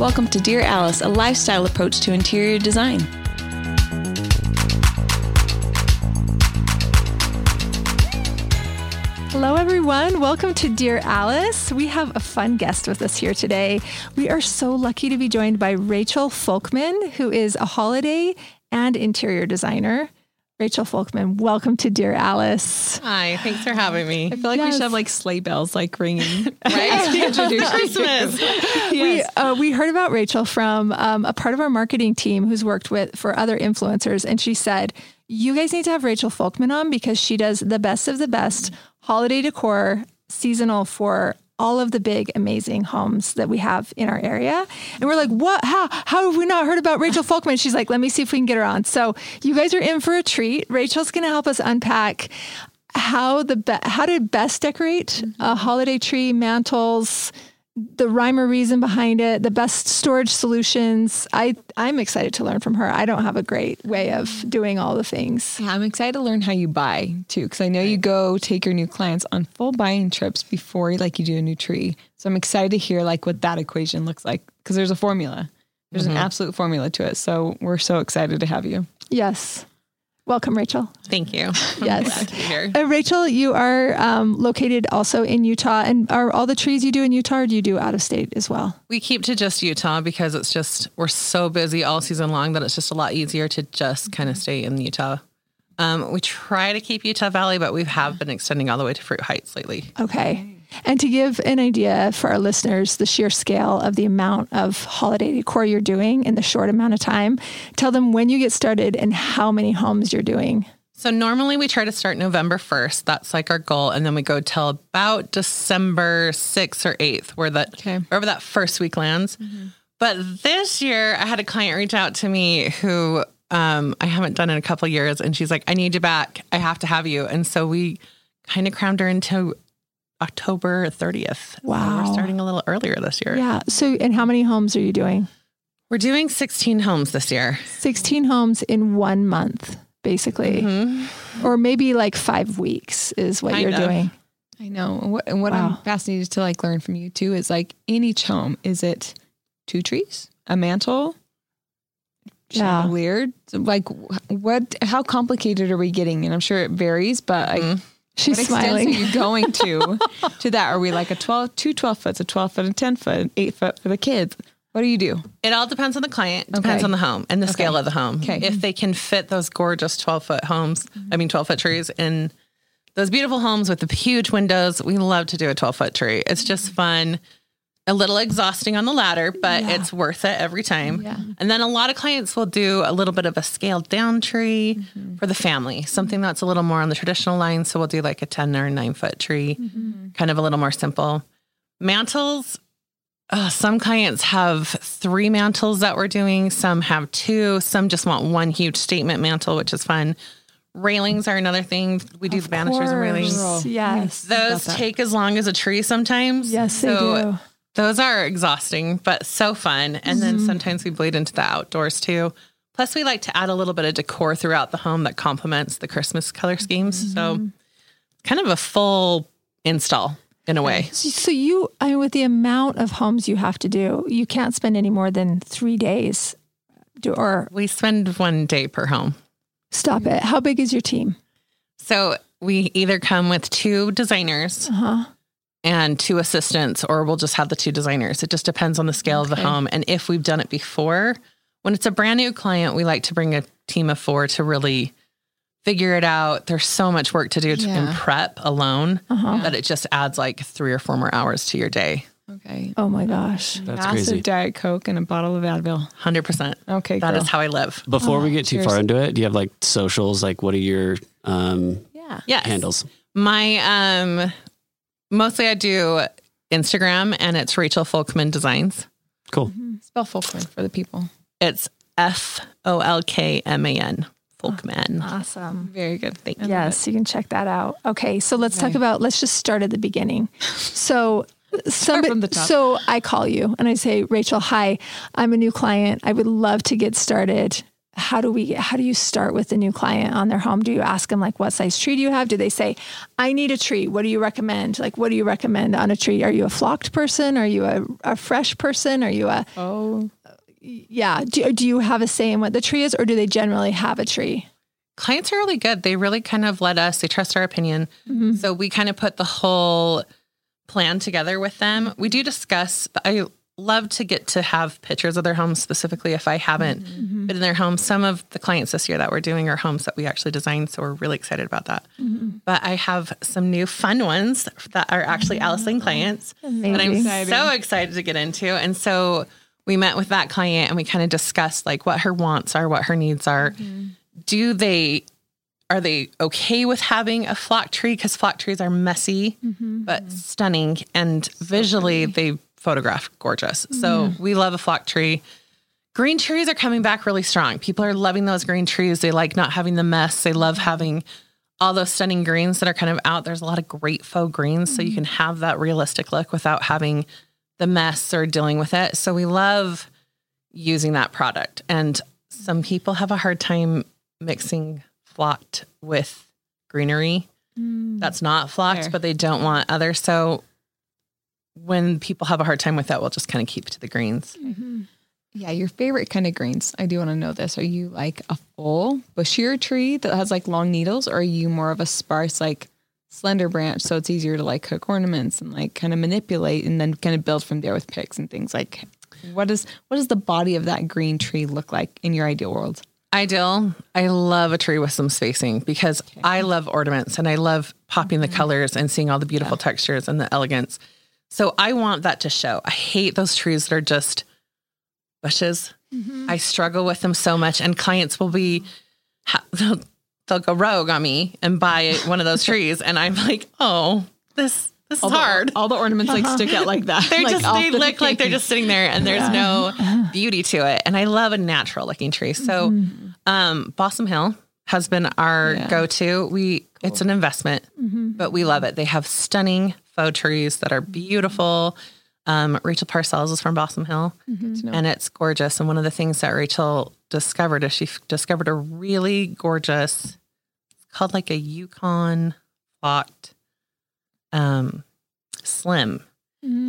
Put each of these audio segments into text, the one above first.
Welcome to Dear Alice, a lifestyle approach to interior design. Hello, everyone. Welcome to Dear Alice. We have a fun guest with us here today. We are so lucky to be joined by Rachel Folkman, who is a holiday and interior designer. Rachel Folkman, welcome to Dear Alice. Hi, thanks for having me. I feel like we should have like sleigh bells like ringing. Right? Introduce Christmas. We uh, we heard about Rachel from um, a part of our marketing team who's worked with for other influencers, and she said, "You guys need to have Rachel Folkman on because she does the best of the best holiday decor, seasonal for." All of the big, amazing homes that we have in our area. And we're like, what? How? How have we not heard about Rachel Folkman? She's like, let me see if we can get her on. So you guys are in for a treat. Rachel's going to help us unpack how the be- how to best decorate mm-hmm. a holiday tree, mantles, the rhyme or reason behind it, the best storage solutions. I I'm excited to learn from her. I don't have a great way of doing all the things. Yeah, I'm excited to learn how you buy too, because I know you go take your new clients on full buying trips before like you do a new tree. So I'm excited to hear like what that equation looks like because there's a formula. There's an mm-hmm. absolute formula to it. So we're so excited to have you. Yes. Welcome, Rachel. Thank you. Yes. Glad to be here. Uh, Rachel, you are um, located also in Utah, and are all the trees you do in Utah, or do you do out of state as well? We keep to just Utah because it's just, we're so busy all season long that it's just a lot easier to just kind of stay in Utah. Um, we try to keep Utah Valley, but we have been extending all the way to Fruit Heights lately. Okay. And to give an idea for our listeners, the sheer scale of the amount of holiday decor you're doing in the short amount of time, tell them when you get started and how many homes you're doing. So normally we try to start November 1st. That's like our goal. And then we go till about December 6th or 8th, where that, Okay. wherever that first week lands. But this year I had a client reach out to me who um, I haven't done in a couple of years. And she's like, I need you back. I have to have you. And so we kind of crammed her into October 30th. So Wow. we're starting a little earlier this year. Yeah. So, and how many homes are you doing? We're doing 16 homes this year. 16 homes in one month, basically, mm-hmm. or maybe like five weeks is what Kind you're of. doing. I know. And what, and what Wow. I'm fascinated to like learn from you too is like in each home, is it two trees, a mantle, Yeah. chandelier? Like what? How complicated are we getting? And I'm sure it varies, but like, mm-hmm. She's what smiling. extent are you going to to that? Are we like a 12, two 12 foots, a 12 foot, a 10 foot, an eight foot for the kids? What do you do? It all depends on the client, depends Okay. on the home and the scale of the home. Okay. If they can fit those gorgeous 12 foot homes, I mean, 12 foot trees in those beautiful homes with the huge windows, we love to do a 12 foot tree. It's just fun, a little exhausting on the ladder, but Yeah. it's worth it every time. Yeah. And then a lot of clients will do a little bit of a scaled down tree for the family, something that's a little more on the traditional line. So we'll do like a 10 or 9 foot tree, kind of a little more simple. Mantles, uh, some clients have three mantles that we're doing. Some have two. Some just want one huge statement mantle, which is fun. Railings are another thing. We do the banisters and railings. Yes. Those take as long as a tree sometimes. Yes, they do. Those are exhausting, but so fun. And then sometimes we bleed into the outdoors too. Plus, we like to add a little bit of decor throughout the home that complements the Christmas color schemes. So, kind of a full install in a way. So, so you, I mean, with the amount of homes you have to do, you can't spend any more than three days. Do, or We spend one day per home. stop it. How big is your team? So we either come with two designers Uh-huh. And two assistants, or we'll just have the two designers. It just depends on the scale of the home. And if we've done it before, when it's a brand new client, we like to bring a team of four to really figure it out. There's so much work to do to, in Yeah. prep alone Uh-huh. that it just adds like three or four more hours to your day. Okay. Oh my gosh. That's Massive crazy. Diet Coke and a bottle of Advil. 100%. Okay, That is girl. how I live. Before we get too far into it, do you have like socials? Like, what are your um, Yeah. Yes. handles? My, um, mostly I do Instagram and it's Rachel Folkman Designs. Cool. Mm-hmm. Spell Folkman for the people. It's F O L K M A N, Folkman. Ah, awesome. Very good. Thank you. Yes, you can check that out. Okay, so let's talk about. Let's just start at the beginning. So, somebody, from the top. so I call you and I say, Rachel, hi, I'm a new client. I would love to get started. How do we how do you start with a new client on their home? Do you ask them like what size tree do you have? Do they say i need a tree. What do you recommend? Like what do you recommend on a tree? Are you a flocked person? Are you a, a fresh person? Are you a Oh, yeah. Do, do you have a say in what the tree is or do they generally have a tree? Clients are really good. They really kind of let us, they trust our opinion. Mm-hmm. So we kind of put the whole plan together with them. We do discuss, I love to get to have pictures of their homes specifically if I haven't mm-hmm. been in their home. Some of the clients this year that we're doing are homes that we actually designed. So we're really excited about that. Mm-hmm. But I have some new fun ones that are actually Alice Lane clients that I'm Amazing. so excited to get into. And so we met with that client and we kind of discussed like what her wants are, what her needs are. Mm-hmm. Do they are they okay with having a flock tree? Because flock trees are messy but stunning and visually they photograph gorgeous. So mm-hmm. we love a flock tree. Green trees are coming back really strong. People are loving those green trees. They like not having the mess. They love having all those stunning greens that are kind of out. There's a lot of great faux greens, so you mm-hmm. can have that realistic look without having the mess or dealing with it. So we love using that product. And some people have a hard time mixing flocked with greenery mm. that's not flocked, Fair. but they don't want other. So when people have a hard time with that, we'll just kind of keep to the greens. Mm-hmm. yeah. Your favorite kind of greens? I do want to know this. Are you like a full bushier tree that has like long needles, or are you more of a sparse, like slender branch, so it's easier to like cook ornaments and like kind of manipulate, and then kind of build from there with picks and things like. What is what does the body of that green tree look like in your ideal world? Ideal. I love a tree with some spacing because I love ornaments and I love popping the mm-hmm. colors and seeing all the beautiful textures and the elegance. So I want that to show. I hate those trees that are just bushes. Mm-hmm. I struggle with them so much, and clients will be they'll, they'll go rogue on me and buy one of those trees, and I'm like, oh, this this is hard. all the ornaments like stick out like that. They're like, just they the look like they're just sitting there and there's no beauty to it. And I love a natural looking tree. So mm-hmm. um Balsam Hill has been our Yeah. go-to. We it's an investment, mm-hmm. but we love it. They have stunning faux trees that are beautiful. Um, Rachel Parcells is from Balsam Hill, and it's gorgeous. And one of the things that Rachel discovered is she f- discovered a really gorgeous, called like a Yukon flocked um, slim.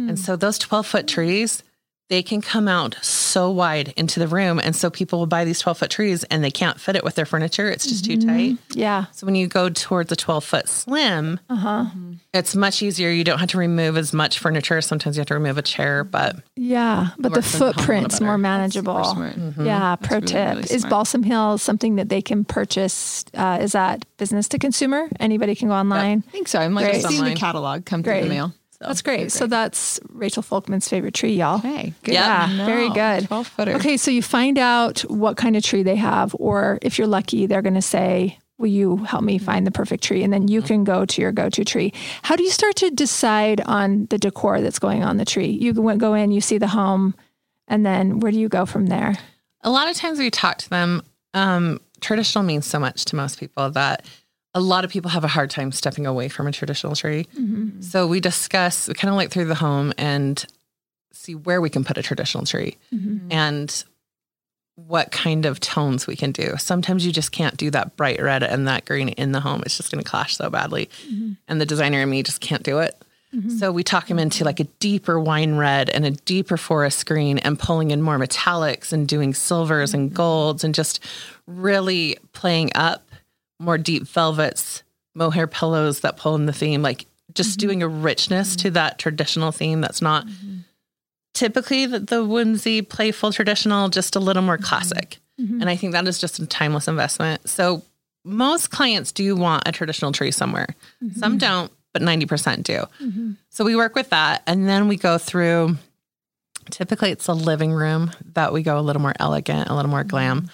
And so those 12 foot trees, they can come out so wide into the room. And so people will buy these 12 foot trees and they can't fit it with their furniture. It's just too tight. yeah So when you go towards a 12 foot slim, uh-huh it's much easier. You don't have to remove as much furniture. Sometimes you have to remove a chair, but yeah but the Works in the home a little footprint's more Super manageable smart. Yeah, pro really, tip really is. Balsam Hill something that they can purchase? Uh, is that business to consumer? Anybody can go online. I think so. I'm like Great. I've seen the catalog come through Great. the mail. So That's great. So that's Rachel Folkman's favorite tree, y'all. Hey, good. Yeah. Yeah, very good. 12 footer. Okay, so you find out what kind of tree they have, or if you're lucky, they're going to say, Will you help me find the perfect tree? And then you can go to your go to tree. How do you start to decide on the decor that's going on the tree? You go go in, you see the home, and then where do you go from there? a lot of times we talk to them. Um, traditional means so much to most people that a lot of people have a hard time stepping away from a traditional tree. Mm-hmm. So we discuss, we kind of look through the home and see where we can put a traditional tree mm-hmm. and what kind of tones we can do. Sometimes you just can't do that bright red and that green in the home. It's just going to clash so badly. Mm-hmm. And the designer and me just can't do it. So we talk him into like a deeper wine red and a deeper forest green and pulling in more metallics and doing silvers and golds and just really playing up more deep velvets, mohair pillows that pull in the theme, like just mm-hmm. doing a richness to mm-hmm. that traditional theme that's not mm-hmm. typically the, the whimsy, playful, traditional, just a little more classic. And I think that is just a timeless investment. So most clients do want a traditional tree somewhere. Some don't, but 90% do. So we work with that. And then we go through, typically it's a living room that we go a little more elegant, a little more glam.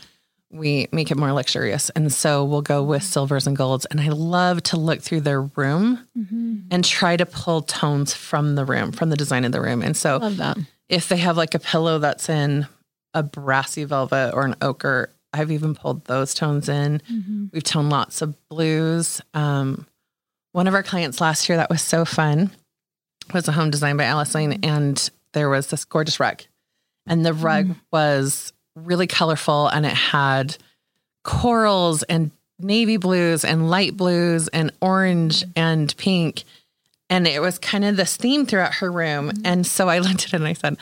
We make it more luxurious. And so we'll go with silvers and golds. And I love to look through their room mm-hmm. and try to pull tones from the room, from the design of the room. And so Love that. if they have like a pillow that's in a brassy velvet or an ochre, I've even pulled those tones in. Mm-hmm. We've toned lots of blues. Um, one of our clients last year that was so fun was a home designed by Alice Lane, and there was this gorgeous rug, and the rug mm. was really colorful and it had corals and navy blues and light blues and orange and pink. And it was kind of this theme throughout her room. Mm-hmm. And so I looked at it and I said,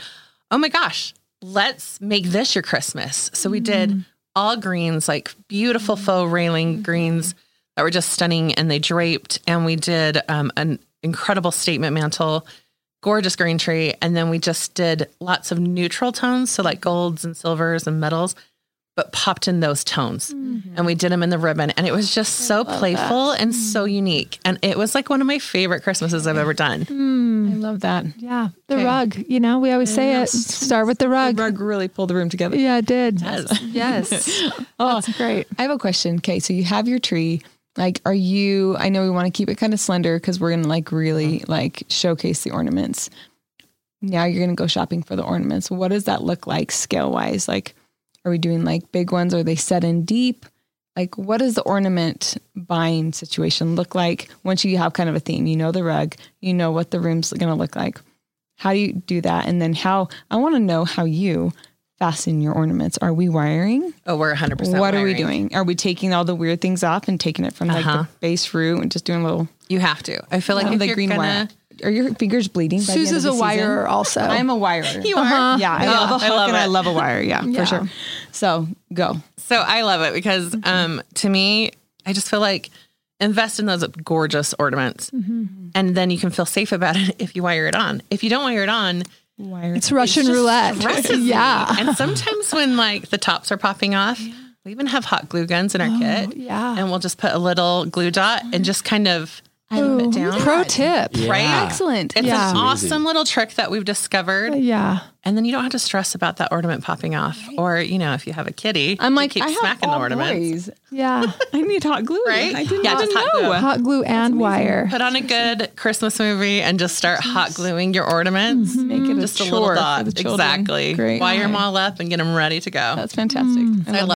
Oh my gosh, let's make this your Christmas. So we did mm-hmm. all greens, like beautiful faux mm-hmm. railing greens that were just stunning and they draped. And we did um, an incredible statement mantle, gorgeous green tree. And then we just did lots of neutral tones. So like golds and silvers and metals, but popped in those tones. Mm-hmm. And we did them in the ribbon. And it was just so playful and mm. so unique. And it was like one of my favorite Christmases I've ever done. Mm. I love that. Yeah. The Okay. rug, you know, we always say it. Start with the rug. The rug. rug really pulled the room together. Yeah, it did. Yes. Yes. Oh, That's great. I have a question. Okay, so you have your tree. Like, are you? I know we want to keep it kind of slender because we're gonna like really mm-hmm. like showcase the ornaments. Now you're gonna go shopping for the ornaments. What does that look like scale wise? Like, are we doing like big ones? Are they set in deep? Like, what does the ornament buying situation look like once you have kind of a theme? You know the rug, you know what the room's gonna look like. How do you do that? And then how? I want to know how you fasten your ornaments. Are we wiring? Oh, we're 100% What are we doing? Are we taking all the weird things off and taking it from like Uh-huh. the base root and just doing a little You have to. I feel like like if the you're green gonna, wire? Are your fingers bleeding? by the end of Susan's the a season? wirer also. I'm a wirer. You are. yeah, I Oh, love a hook I love and I love a wire. Yeah, Yeah. for sure. So go. So I love it because Mm-hmm. um, to me, I just feel like invest in those gorgeous ornaments, Mm-hmm. and then you can feel safe about it if you wire it on. If you don't wire it on, Wire. it's Russian just roulette. stresses yeah. And sometimes when like the tops are popping off, we even have hot glue guns in our kit, Oh, yeah. and we'll just put a little glue dot and just kind of Ooh, it down. Pro tip. Yeah. Right? Excellent. It's Yeah. an awesome little trick that we've discovered. Yeah. And then you don't have to stress about that ornament popping off. Or, you know, if you have a kitty, I'm to like, keep I have smacking all the ornaments. boys. Yeah. I need hot glue. Right? I did Yeah, not just hot know. glue. Hot glue and wire. Put on a good Christmas movie and just start hot gluing your ornaments. Mm-hmm. Make it Just a a chore little for dot. the. Exactly. Great. Wire them all up and get them ready to go. That's fantastic. I I love love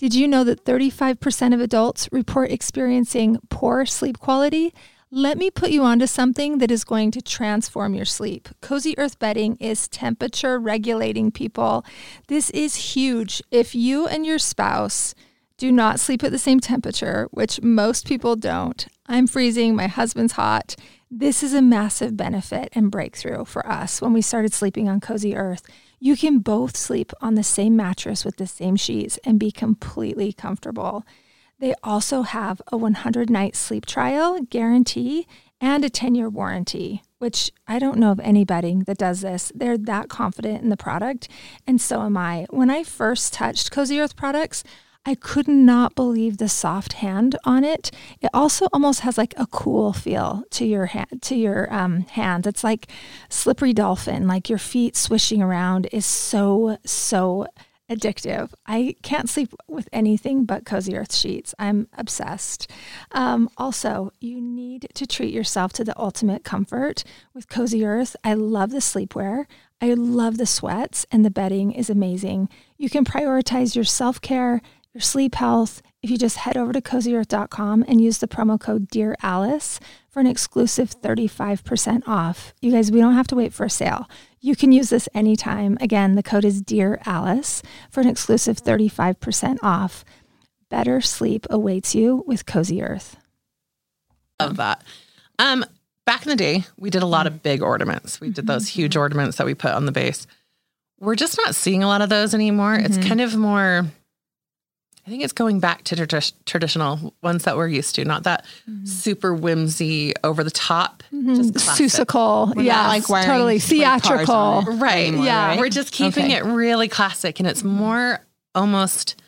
Did you know that 35% of adults report experiencing poor sleep quality? Let me put you onto something that is going to transform your sleep. Cozy Earth bedding is temperature regulating, people. This is huge. If you and your spouse do not sleep at the same temperature, which most people don't, I'm freezing, my husband's hot. This is a massive benefit and breakthrough for us when we started sleeping on Cozy Earth. You can both sleep on the same mattress with the same sheets and be completely comfortable. They also have a 100 night sleep trial guarantee and a 10 year warranty, which I don't know of any bedding that does this. They're that confident in the product, and so am I. When I first touched Cozy Earth products, I could not believe the soft hand on it. It also almost has like a cool feel to your hand. To your um, hand, it's like slippery dolphin. Like your feet swishing around is so so addictive. I can't sleep with anything but Cozy Earth sheets. I'm obsessed. Um, also, you need to treat yourself to the ultimate comfort with Cozy Earth. I love the sleepwear. I love the sweats, and the bedding is amazing. You can prioritize your self care, your sleep health, if you just head over to cozyearth.com and use the promo code Dear Alice for an exclusive 35% off. You guys, we don't have to wait for a sale. You can use this anytime. Again, the code is Dear Alice for an exclusive 35% off. Better sleep awaits you with Cozy Earth. Love that. Um, back in the day, we did a lot of big ornaments. We did those huge ornaments that we put on the base. We're just not seeing a lot of those anymore. It's kind of more. I think it's going back to tradi- traditional ones that we're used to, not that mm-hmm. super whimsy, over the top, mm-hmm. just classic. Seussical. We're Yeah, like wearing totally theatrical. Right. anymore, Yeah. right? We're just keeping Okay. it really classic and it's mm-hmm. more almost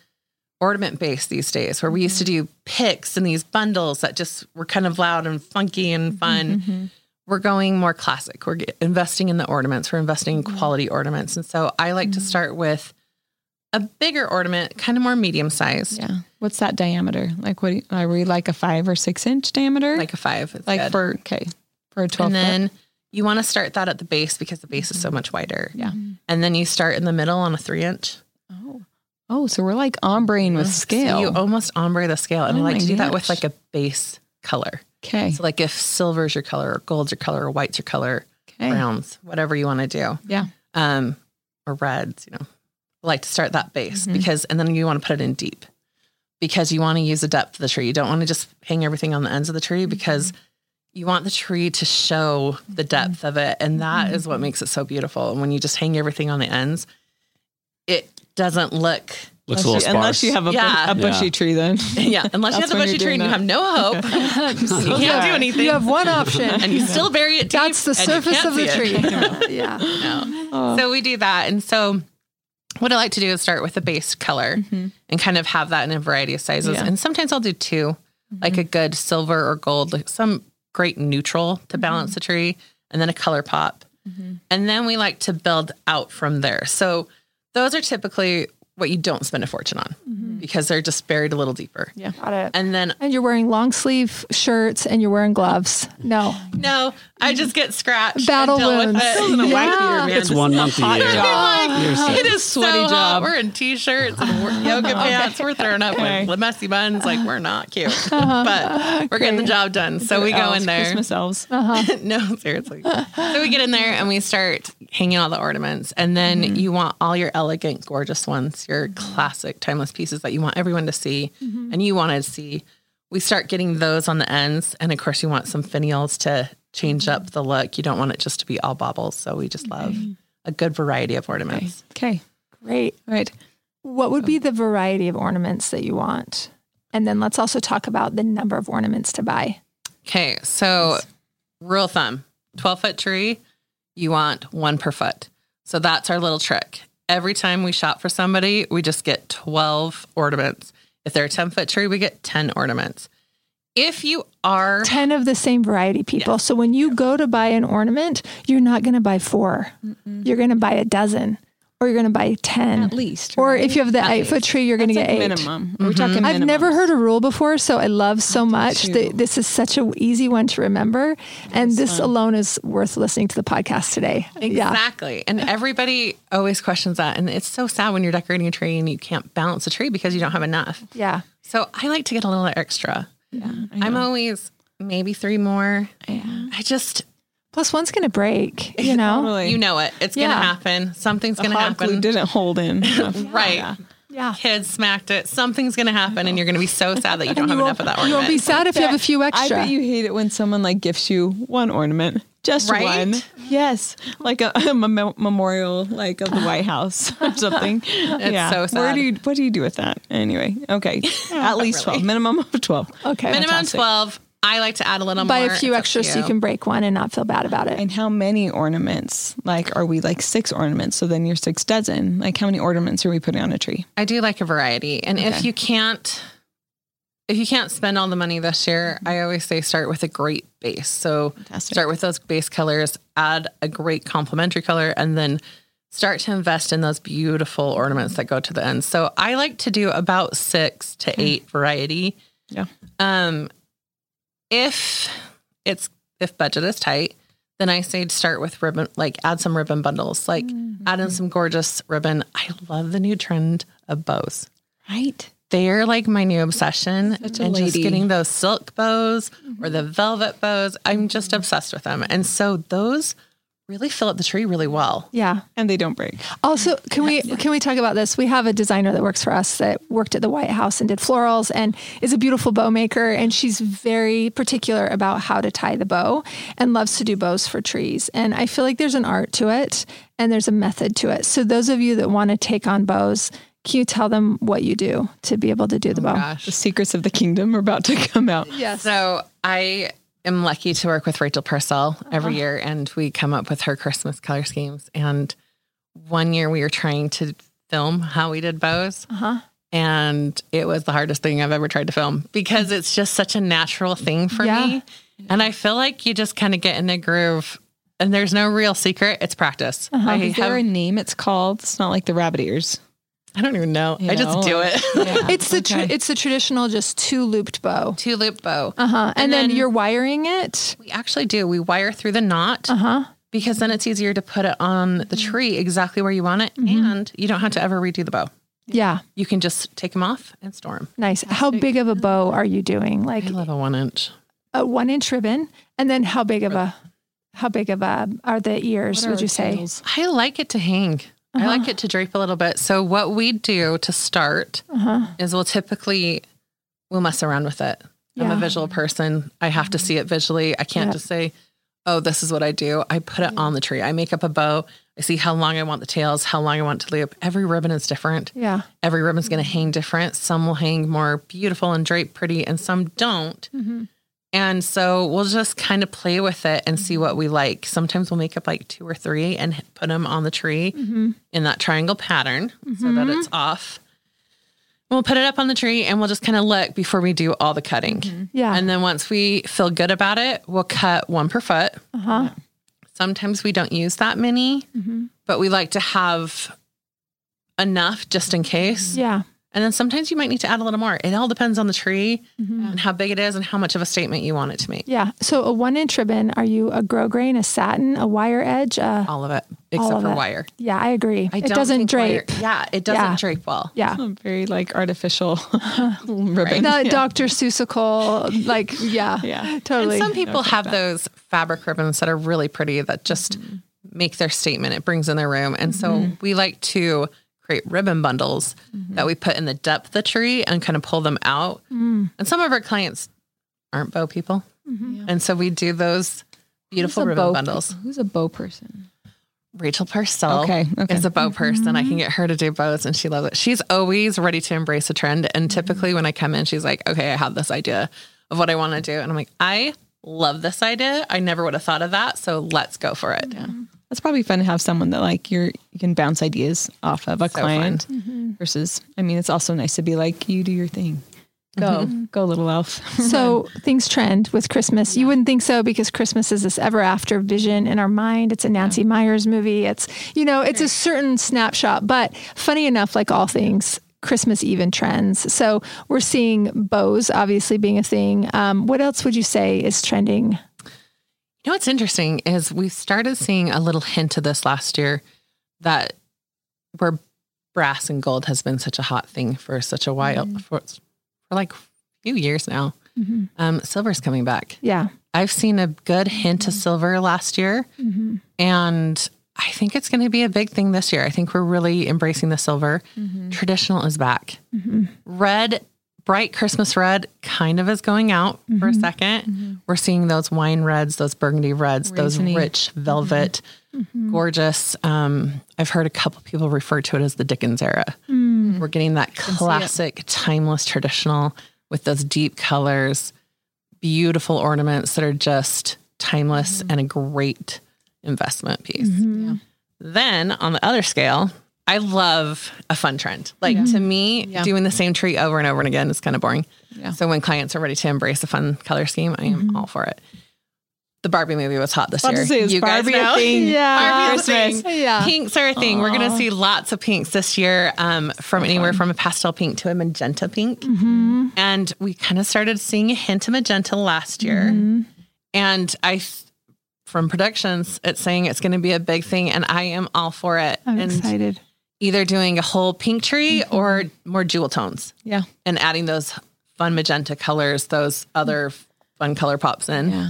ornament based these days where we used to do picks and these bundles that just were kind of loud and funky and fun. We're going more classic. We're investing in the ornaments. We're investing in quality ornaments. And so I like to start with a bigger ornament, kind of more medium size, Yeah. What's that diameter? Like, what do you, are we like a five or six inch diameter? like a five. Like good. for, okay, for a 12 and foot? then you want to start that at the base because the base is so much wider. Yeah. And then you start in the middle on a three inch. Oh. Oh, so we're like ombreing with scale. So you almost ombre the scale. And Oh I like to do that with like a base color. okay. So like if silver's your color or gold's your color or white's your color, Okay. browns, whatever you want to do. Yeah. Um, or reds, you know, like to start that base mm-hmm. because, and then you want to put it in deep because you want to use the depth of the tree. You don't want to just hang everything on the ends of the tree because mm-hmm. you want the tree to show the mm-hmm. depth of it. And that is what makes it so beautiful. And when you just hang everything on the ends, it doesn't look, Looks a little Unless you, unless you have a, bu- a bushy Yeah. tree, then yeah, unless you have a bushy you're tree and you have no hope, you can't do anything. You have one option. and you still bury it deep. That's the surface of the tree. yeah. No. Oh. So we do that. And so what I like to do is start with a base color mm-hmm. and kind of have that in a variety of sizes. Yeah. And sometimes I'll do 2 mm-hmm. like a good silver or gold, like some great neutral to balance mm-hmm. the tree, and then a color pop. And then we like to build out from there. So those are typically what you don't spend a fortune on because they're just buried a little deeper. Yeah. Got it. And then And you're wearing long sleeve shirts and you're wearing gloves. No. no, I just get scratched. Battle and deal with wounds. it. in Yeah. beater, man. It's one month a year. You're. It is Sweaty so hot. job. We're in t-shirts and we're yoga pants. We're throwing up Okay. with messy buns. Like we're not cute, uh-huh. but we're getting the job done. So we go Elves, in there. Christmas elves. Uh-huh. no, seriously. so we get in there and we start hanging all the ornaments, and then mm-hmm. you want all your elegant, gorgeous ones, your classic, timeless pieces that you want everyone to see, mm-hmm. and you want to see. We start getting those on the ends, and of course, you want some finials to change up mm-hmm. the look. You don't want it just to be all baubles. So we just love a good variety of ornaments. Okay. Great. All right. What would be the variety of ornaments that you want? And then let's also talk about the number of ornaments to buy. Okay, so rule of thumb 12 foot tree, you want one per foot. So that's our little trick. Every time we shop for somebody, we just get 12 ornaments. If they're a 10 foot tree, we get 10 ornaments. If you are, 10 of the same variety people. So when you go to buy an ornament, you're not going to buy 4 you You're going to buy a dozen or you're going to buy 10. At least. Or if you have the At eight foot tree, you're going to get like eight. minimum. Mm-hmm. We're talking I've minimum. never heard a rule before, so I love so much that this is such an easy one to remember. And this alone is worth listening to the podcast today. Yeah. exactly. And everybody always questions that. And it's so sad when you're decorating a tree and you can't balance a tree because you don't have enough. Yeah. So I like to get a little extra. Yeah. I'm always maybe three more. Yeah. I just, Plus, one's going to break, you know? Totally. you know it. It's going Yeah. to happen. Something's going to hot glue happen. didn't hold in. Right. Yeah. kids smacked it. Something's going to happen, and you're going to be so sad that you don't have enough of that ornament. you won't be sad if you have a few extra. I bet you hate it when someone like gifts you one ornament, just Right? one. Yes, like a, a mem- memorial, like of the White House or something. yeah. so Where sad. do you what do you do with that anyway? Okay, at least twelve, minimum of twelve. okay. Minimum Fantastic. 12. I like to add a little Buy more. a few extras so you can break one and not feel bad about it. And how many ornaments? Like, are we like six ornaments? So then you're six dozen. Like, how many ornaments are we putting on a tree? I do like a variety. And if you can't, if you can't spend all the money this year, mm-hmm. I always say start with a great base. So Fantastic. start with those base colors, add a great complementary color, and then start to invest in those beautiful ornaments that go to the end. So I like to do about six to mm-hmm. eight variety. Yeah. Um, if it's if budget is tight, then I say start with ribbon, like add some ribbon bundles, like add in mm-hmm. some gorgeous ribbon. I love the new trend of bows. Right. They're like my new obsession, Such a and just getting those silk bows or the velvet bows. I'm just obsessed with them, and so those really fill up the tree really well. yeah. And they don't break. Also, can we can we talk about this? We have a designer that works for us that worked at the White House and did florals and is a beautiful bow maker and she's very particular about how to tie the bow and loves to do bows for trees. And I feel like there's an art to it and there's a method to it. So those of you that want to take on bows, can you tell them what you do to be able to do the bow? Gosh. The secrets of the kingdom are about to come out. Yes. So I am lucky to work with Rachel Parcells every year, and we come up with her Christmas color schemes. And one year we were trying to film how we did bows. Uh-huh. And it was the hardest thing I've ever tried to film because it's just such a natural thing for Yeah. me. And I feel like you just kind of get in a groove and there's no real secret. It's practice. I, Is there a name it's called? It's not like the rabbit ears. I don't even know. I just do it. Yeah. It's the tr- Okay. it's the traditional just two looped bow. Two loop bow. Uh-huh. And, And then, then- you're wiring it. We actually do. We wire through the knot. Uh-huh. because then it's easier to put it on the tree exactly where you want it and you don't have to ever redo the bow Yeah. you can just take them off and store them Nice. How big of a bow are you doing? Like i love a one inch a one inch ribbon, and then how big of a how big of a are the ears? What are would you say? tails? i like it to hang I like uh-huh. it to drape a little bit. So what we do to start uh-huh. is we'll typically we'll mess around with it. I'm a visual person. I have to see it visually. I can't Yeah. just say, "Oh, this is what I do." I put it on the tree. I make up a bow. I see how long I want the tails, how long I want to loop. Every ribbon is different. Yeah. Every ribbon's going to mm-hmm. hang different. Some will hang more beautiful and drape pretty, and some don't. Mm-hmm. And so we'll just kind of play with it and see what we like. Sometimes we'll make up like two or three and put them on the tree mm-hmm. in that triangle pattern so that mm-hmm. it's off. We'll put it up on the tree and we'll just kind of look before we do all the cutting. Mm-hmm. Yeah. And then once we feel good about it, we'll cut one per foot. Uh-huh. Sometimes we don't use that many, but we like to have enough just in case. Yeah. And then sometimes you might need to add a little more. It all depends on the tree mm-hmm. and how big it is and how much of a statement you want it to make. Yeah. So a one inch ribbon, are you a grosgrain, a satin, a wire edge? Uh, All of it, except of for it. wire. yeah, I agree. I it don't doesn't drape. wire- yeah, it doesn't Yeah. drape well. Yeah. Very like artificial ribbon. The Yeah. Dr. Seussical, like, yeah. Yeah. Totally. And some people have those fabric ribbons that are really pretty that just mm-hmm. make their statement. It brings in their room. And so mm-hmm. we like to create ribbon bundles that we put in the depth of the tree and kind of pull them out. Mm. And some of our clients aren't bow people. Mm-hmm. And so we do those beautiful ribbon bow- bundles. Who's a bow person? Rachel Parcells Okay, okay. is a bow mm-hmm. person. I can get her to do bows and she loves it. She's always ready to embrace a trend. And typically when I come in, she's like, okay, I have this idea of what I want to do. And I'm like, I love this idea. I never would have thought of that. So let's go for it. That's probably fun to have someone that like you're you can bounce ideas off of a So client mm-hmm. versus I mean it's also nice to be like you do your thing. Go. Go little elf. So things trend with Christmas. You wouldn't think so because Christmas is this ever after vision in our mind. It's a Nancy Meyers movie. It's, you know, it's a certain snapshot. But funny enough, like all things, Christmas even trends. So we're seeing bows obviously being a thing. Um, what else would you say is trending? You know what's interesting is we started seeing a little hint of this last year that where brass and gold has been such a hot thing for such a while for, for like a few years now. Um, silver's coming back. Yeah. I've seen a good hint of silver last year, and I think it's going to be a big thing this year. I think we're really embracing the silver. Traditional is back. Red, bright Christmas red, kind of is going out for a 2nd We're seeing those wine reds, those burgundy reds, those rich velvet, gorgeous. Um, I've heard a couple people refer to it as the Dickens era. We're getting that classic, timeless, traditional with those deep colors, beautiful ornaments that are just timeless and a great investment piece. Mm-hmm. Then on the other scale, I love a fun trend. Like to me, doing the same tree over and over and again is kind of boring. So when clients are ready to embrace a fun color scheme, I am mm-hmm. all for it. The Barbie movie was hot this year. say, you guys Barbie a know. thing? Yeah. Barbie's a Christmas. thing. Yeah. Pinks are a thing. We're going to see lots of pinks this year, um, from anywhere from a pastel pink to a magenta pink. Mm-hmm. And we kind of started seeing a hint of magenta last year. And I, th- from productions, it's saying it's going to be a big thing, and I am all for it. I'm and excited. either doing a whole pink tree mm-hmm. or more jewel tones Yeah. and adding those fun magenta colors, those other fun color pops in. Yeah.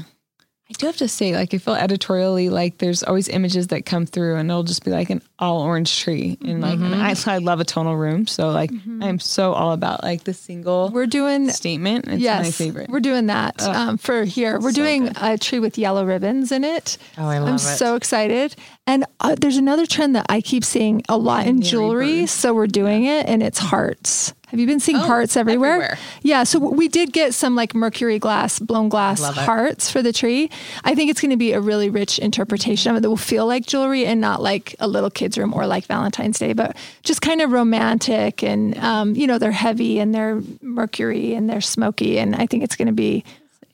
I do have to say, like, I feel editorially like there's always images that come through and it'll just be like an all orange tree. And like, and I, I love a tonal room. So, like, I'm so all about like the single We're doing statement. It's yes, my favorite. We're doing that um, for here. We're doing a tree with yellow ribbons in it. Oh, I love it. I'm it. so excited. And uh, there's another trend that I keep seeing a lot in jewelry. So we're doing it, and it's hearts. Have you been seeing hearts everywhere? everywhere. Yeah. So we did get some like mercury glass, blown glass it. hearts for the tree. I think it's going to be a really rich interpretation of it that will feel like jewelry and not like a little kid's room or like Valentine's Day, but just kind of romantic. And, um, you know, they're heavy and they're mercury and they're smoky. And I think it's going to be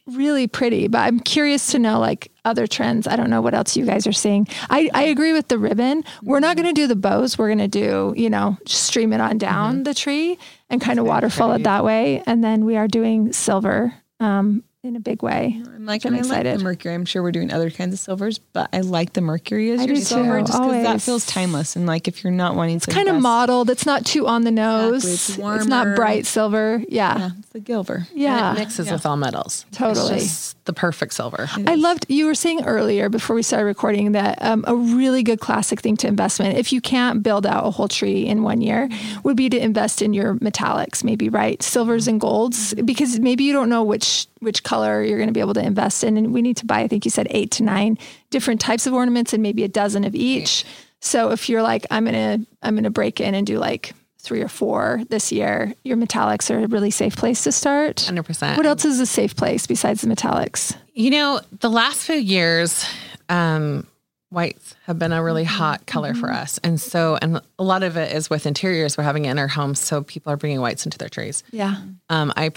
really pretty but i'm curious to know like other trends. I don't know what else you guys are seeing. I, I agree with the ribbon. We're not going to do the bows. We're going to do you know just stream it on down the tree and kind of waterfall it that way. And then we are doing silver um, in a big way. I'm like, I'm and I like excited. the mercury. I'm sure we're doing other kinds of silvers, but I like the mercury as I your silver too, just because that feels timeless. And like, if you're not wanting to, Kind of invest- modeled. It's not too on the nose. Exactly, It's, it's not bright silver. Yeah. Yeah, it's the Gilver. Yeah. And it mixes with all metals. Totally. It's just the perfect silver. I loved you were saying earlier before we started recording that um, a really good classic thing to investment, if you can't build out a whole tree in one year, would be to invest in your metallics, maybe right, silvers and golds, because maybe you don't know which which color you're going to be able to invest in, and we need to buy. I think you said eight to nine different types of ornaments, and maybe a dozen of each. So if you're like, I'm gonna I'm gonna break in and do like three or four this year, your metallics are a really safe place to start. 100%. What else is a safe place besides the metallics? You know, the last few years, um, whites have been a really hot color for us. And so, and a lot of it is with interiors. We're having it in our homes. So people are bringing whites into their trees. Yeah. Um, I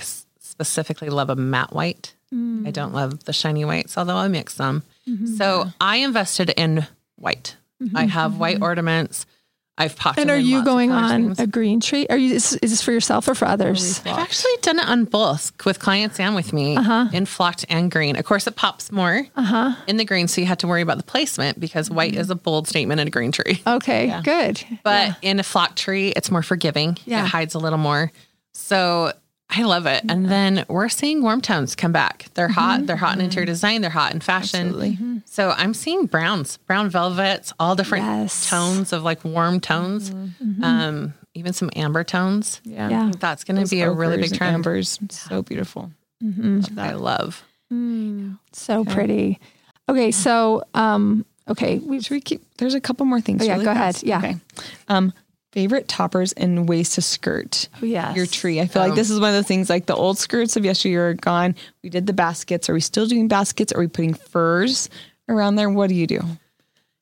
specifically love a matte white. I don't love the shiny whites, although I mix them. So I invested in white. I have white ornaments. I've popped. And are you going on schemes. a green tree? Are you? Is, is this for yourself or for others? I've actually done it on both with clients and with me Uh-huh. in flocked and green. Of course, it pops more uh-huh. in the green, so you have to worry about the placement because white Mm-hmm. is a bold statement in a green tree. Okay, good. But in a flocked tree, it's more forgiving. Yeah. It hides a little more. So I love it. And then we're seeing warm tones come back. They're Mm-hmm. hot. They're hot in interior design. They're hot in fashion. So I'm seeing browns, brown velvets, all different Yes. tones of like warm tones, um, even some amber tones. Yeah. Yeah. That's going to be a really big trend. Ambers, so beautiful. I love. So pretty. Okay, so um, okay, we Should we keep? There's a couple more things. Oh, yeah, really go ahead. Yeah. Okay. Um, favorite toppers and ways to skirt oh, yes. your tree. I feel like um, this is one of the things. Like the old skirts of yesteryear are gone. We did the baskets. Are we still doing baskets? Are we putting furs around there? What do you do?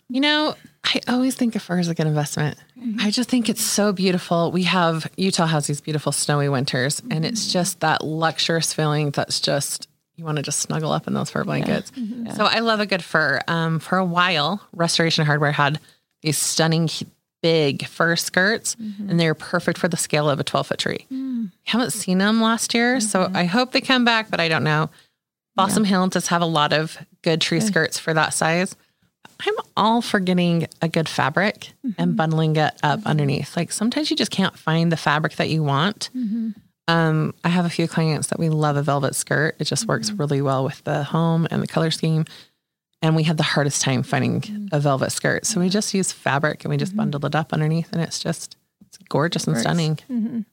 You know, I always think of fur is a good investment. Mm-hmm. I just think it's so beautiful. We have Utah has these beautiful snowy winters, and it's mm-hmm. just that luxurious feeling that's just you want to just snuggle up in those fur blankets. Mm-hmm. So I love a good fur. Um, for a while, Restoration Hardware had these stunning big fur skirts, mm-hmm. and they're perfect for the scale of a 12 foot tree. Mm. Haven't seen them last year, so mm-hmm. I hope they come back, but I don't know. Balsam Hill does have a lot of good tree skirts for that size. I'm all for getting a good fabric and mm-hmm. bundling it up underneath. Like sometimes you just can't find the fabric that you want. Um, I have a few clients that we love a velvet skirt. It just works really well with the home and the color scheme. And we had the hardest time finding a velvet skirt. So we just use fabric and we just bundled it up underneath and it's just it's gorgeous and stunning.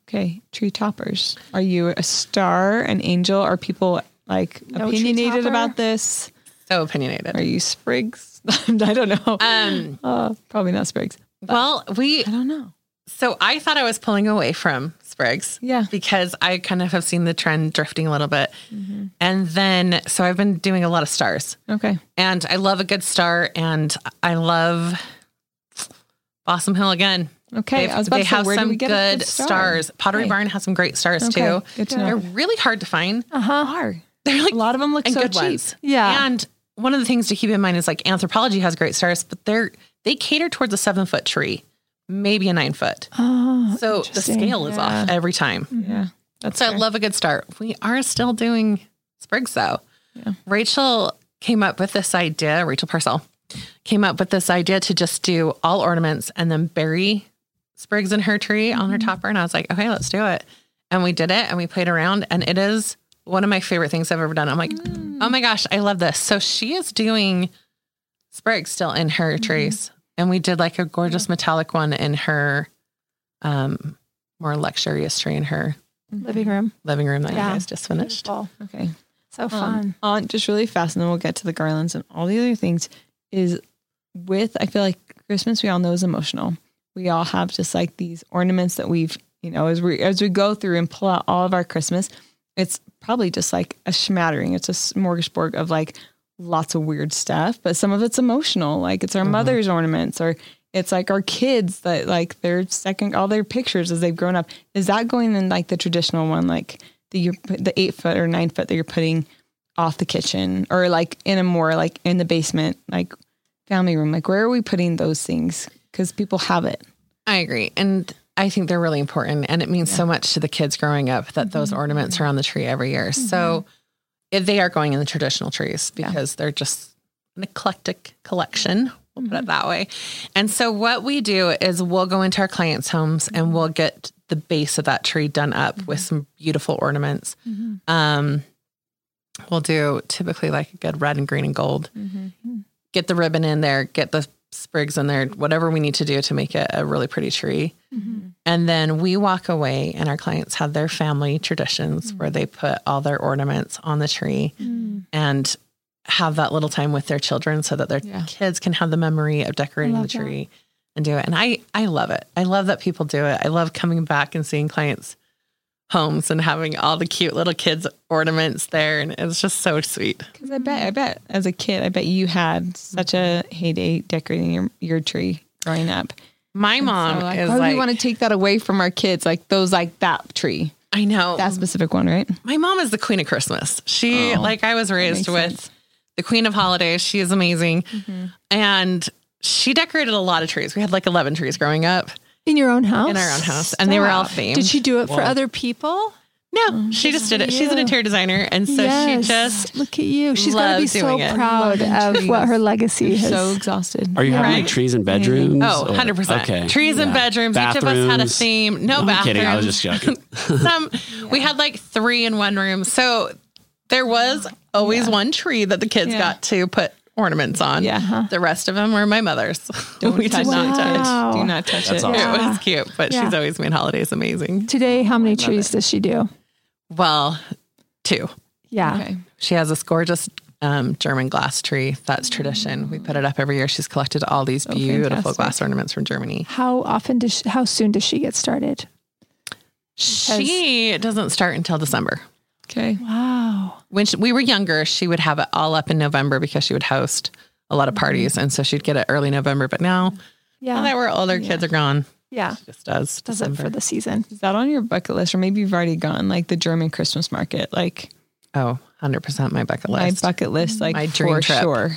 Okay, tree toppers. Are you a star, an angel? Are people like No opinionated about this? So opinionated. Are you sprigs? I don't know. Um, Uh, probably not sprigs. well, we I don't know. So I thought I was pulling away from Sprigs. Yeah. Because I kind of have seen the trend drifting a little bit. Mm-hmm. And then, so I've been doing a lot of stars. Okay. And I love a good star. And I love Balsam Hill again. Okay. They've- I was about they to say, have where do some we get good star? stars. Pottery Okay. Barn has some great stars Okay, too. good to know. They're really hard to find. Uh-huh. Are. They're like A lot of them look so good cheap. ones. Yeah. And one of the things to keep in mind is like Anthropologie has great stars, but they're they cater towards a seven foot tree, maybe a nine foot. Oh, So the scale is off every time. Yeah. That's So I love a good start. We are still doing sprigs though. Yeah. Rachel came up with this idea, Rachel Parcell came up with this idea to just do all ornaments and then bury sprigs in her tree on Mm-hmm. her topper. And I was like, okay, let's do it. And we did it and we played around and it is one of my favorite things I've ever done. I'm like, Mm. oh my gosh, I love this. So she is doing sprigs still in her Mm-hmm. trees. And we did like a gorgeous metallic one in her um more luxurious tree in her living room. living room that Yeah. you guys just finished. Beautiful. Okay. So fun. Um, on just really fast, and then we'll get to the garlands and all the other things. Is with I feel like Christmas we all know is emotional. We all have just like these ornaments that we've you know as we as we go through and pull out all of our Christmas. It's probably just like a smattering. It's a smorgasbord of like lots of weird stuff, but some of it's emotional. Like it's our mother's ornaments or it's like our kids that like their second all their pictures as they've grown up. Is that going in like the traditional one, like the you're the eight foot or nine foot that you're putting off the kitchen or like in a more like in the basement, like family room? Like where are we putting those things? Because people have it. I agree. And I think they're really important. And it means so much to the kids growing up that those Mm-hmm. ornaments are on the tree every year. So if they are going in the traditional trees because they're just an eclectic collection. We'll put it mm-hmm. that way. And so what we do is we'll go into our clients' homes and mm-hmm. we'll get the base of that tree done up with mm-hmm. some beautiful ornaments. Um, we'll do typically like a good red and green and gold. Get the ribbon in there, get the sprigs in there, whatever we need to do to make it a really pretty tree. And then we walk away, and our clients have their family traditions mm. where they put all their ornaments on the tree mm. and have that little time with their children so that their Yeah. kids can have the memory of decorating the tree and do it. And I, I love it. I love that people do it. I love coming back and seeing clients' homes and having all the cute little kids' ornaments there. And it's just so sweet. Because I bet, I bet as a kid, I bet you had such a heyday decorating your, your tree growing up. My mom So, like, is oh, do like, we want to take that away from our kids? Like those, like that tree, I know. that specific one, right? My mom is the queen of Christmas. She, Oh, like, I was raised with sense. the queen of holidays. She is amazing. Mm-hmm. And she decorated a lot of trees. We had like 11 trees growing up In your own house? in our own house, and they were all Stop. themed. Did she do it for other people? No, oh, she just did it. She's an interior designer. And so yes. she just, look at you. She's got to be so doing it. proud of what her legacy has. So exhausted. Are you having like trees in bedrooms? oh, 100%. Okay. Trees in Yeah. bedrooms. Each of us had a Bathrooms? theme. No I'm kidding. I was just joking. Some, We had like three in one room. So there was always one tree that the kids Yeah. got to put ornaments on. Yeah. The rest of them were my mother's. Don't we touch did not it. touch. Do not touch That's it. awesome. It was cute, but Yeah. she's always made holidays amazing. Today, how many trees does she do? Well, two. Yeah. Okay. She has this gorgeous um, German glass tree. That's tradition. We put it up every year. She's collected all these beautiful fantastic. glass ornaments from Germany. How often does she, how soon does she get started? She doesn't start until December. Okay. Wow. When she, we were younger, she would have it all up in November because she would host a lot of mm-hmm. parties, and so she'd get it early November. But now, Yeah. now that we're older, kids are gone. yeah. Just does Does it for the season. Is that on your bucket list? Or maybe you've already gone like the German Christmas market? Like oh, 100 percent my bucket list. my bucket list, like My dream for trip. sure.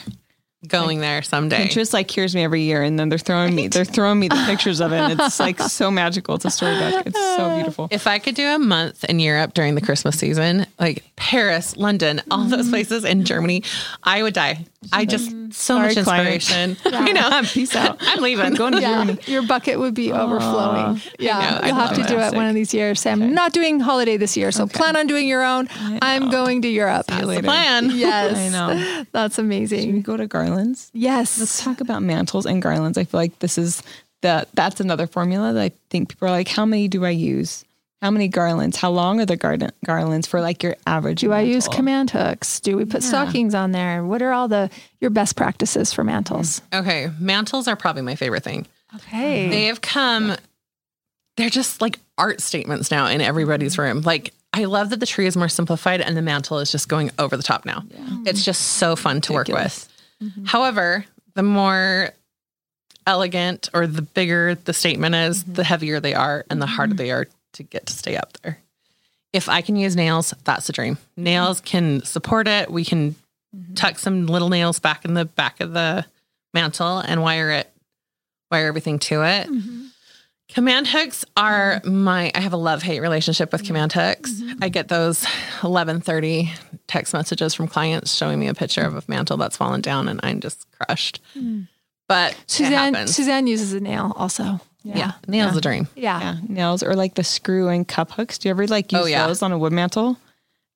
Going there someday. Pinterest like hears me every year, and then they're throwing me, they're throwing me the pictures of it. And it's like so magical. It's a storybook. It's so beautiful. If I could do a month in Europe during the Christmas season, like Paris, London, all those mm-hmm. places in Germany, I would die. I just so Sorry, much inspiration. You know, I'm Peace out. I'm leaving. Going to Yeah, Germany. your bucket would be overflowing. Yeah, you'll have to do it. one of these years. Sam, I'm not doing holiday this year, so plan on doing your own. I'm going to Europe. That's the plan. Yes, I know. That's Should we go to garlands? Yes, Let's talk about mantles and garlands. I feel like this is the that's another formula that I think people are like, how many do I use? How many garlands? How long are the garden garlands for like your average? Do I use command hooks? Do we put stockings on there? What are all the your best practices for mantles? Okay, mantles are probably my favorite thing. Okay. They have come, they're just like art statements now in everybody's mm-hmm. room. Like, I love that the tree is more simplified and the mantle is just going over the top now. It's just so fun to work with. Mm-hmm. However, the more elegant or the bigger the statement is, mm-hmm. the heavier they are and the harder they are to get to stay up there. If I can use nails, that's a dream. Nails can support it. We can tuck some little nails back in the back of the mantle and wire it, wire everything to it. Command hooks are my I have a love-hate relationship with command hooks. I get those 11:30 text messages from clients showing me a picture of a mantle that's fallen down and I'm just crushed. Mm. But Suzanne. Suzanne uses a nail also. Yeah, nails are a dream. Yeah. Yeah, nails or like the screw and cup hooks. Do you ever like use Oh, yeah. those on a wood mantle?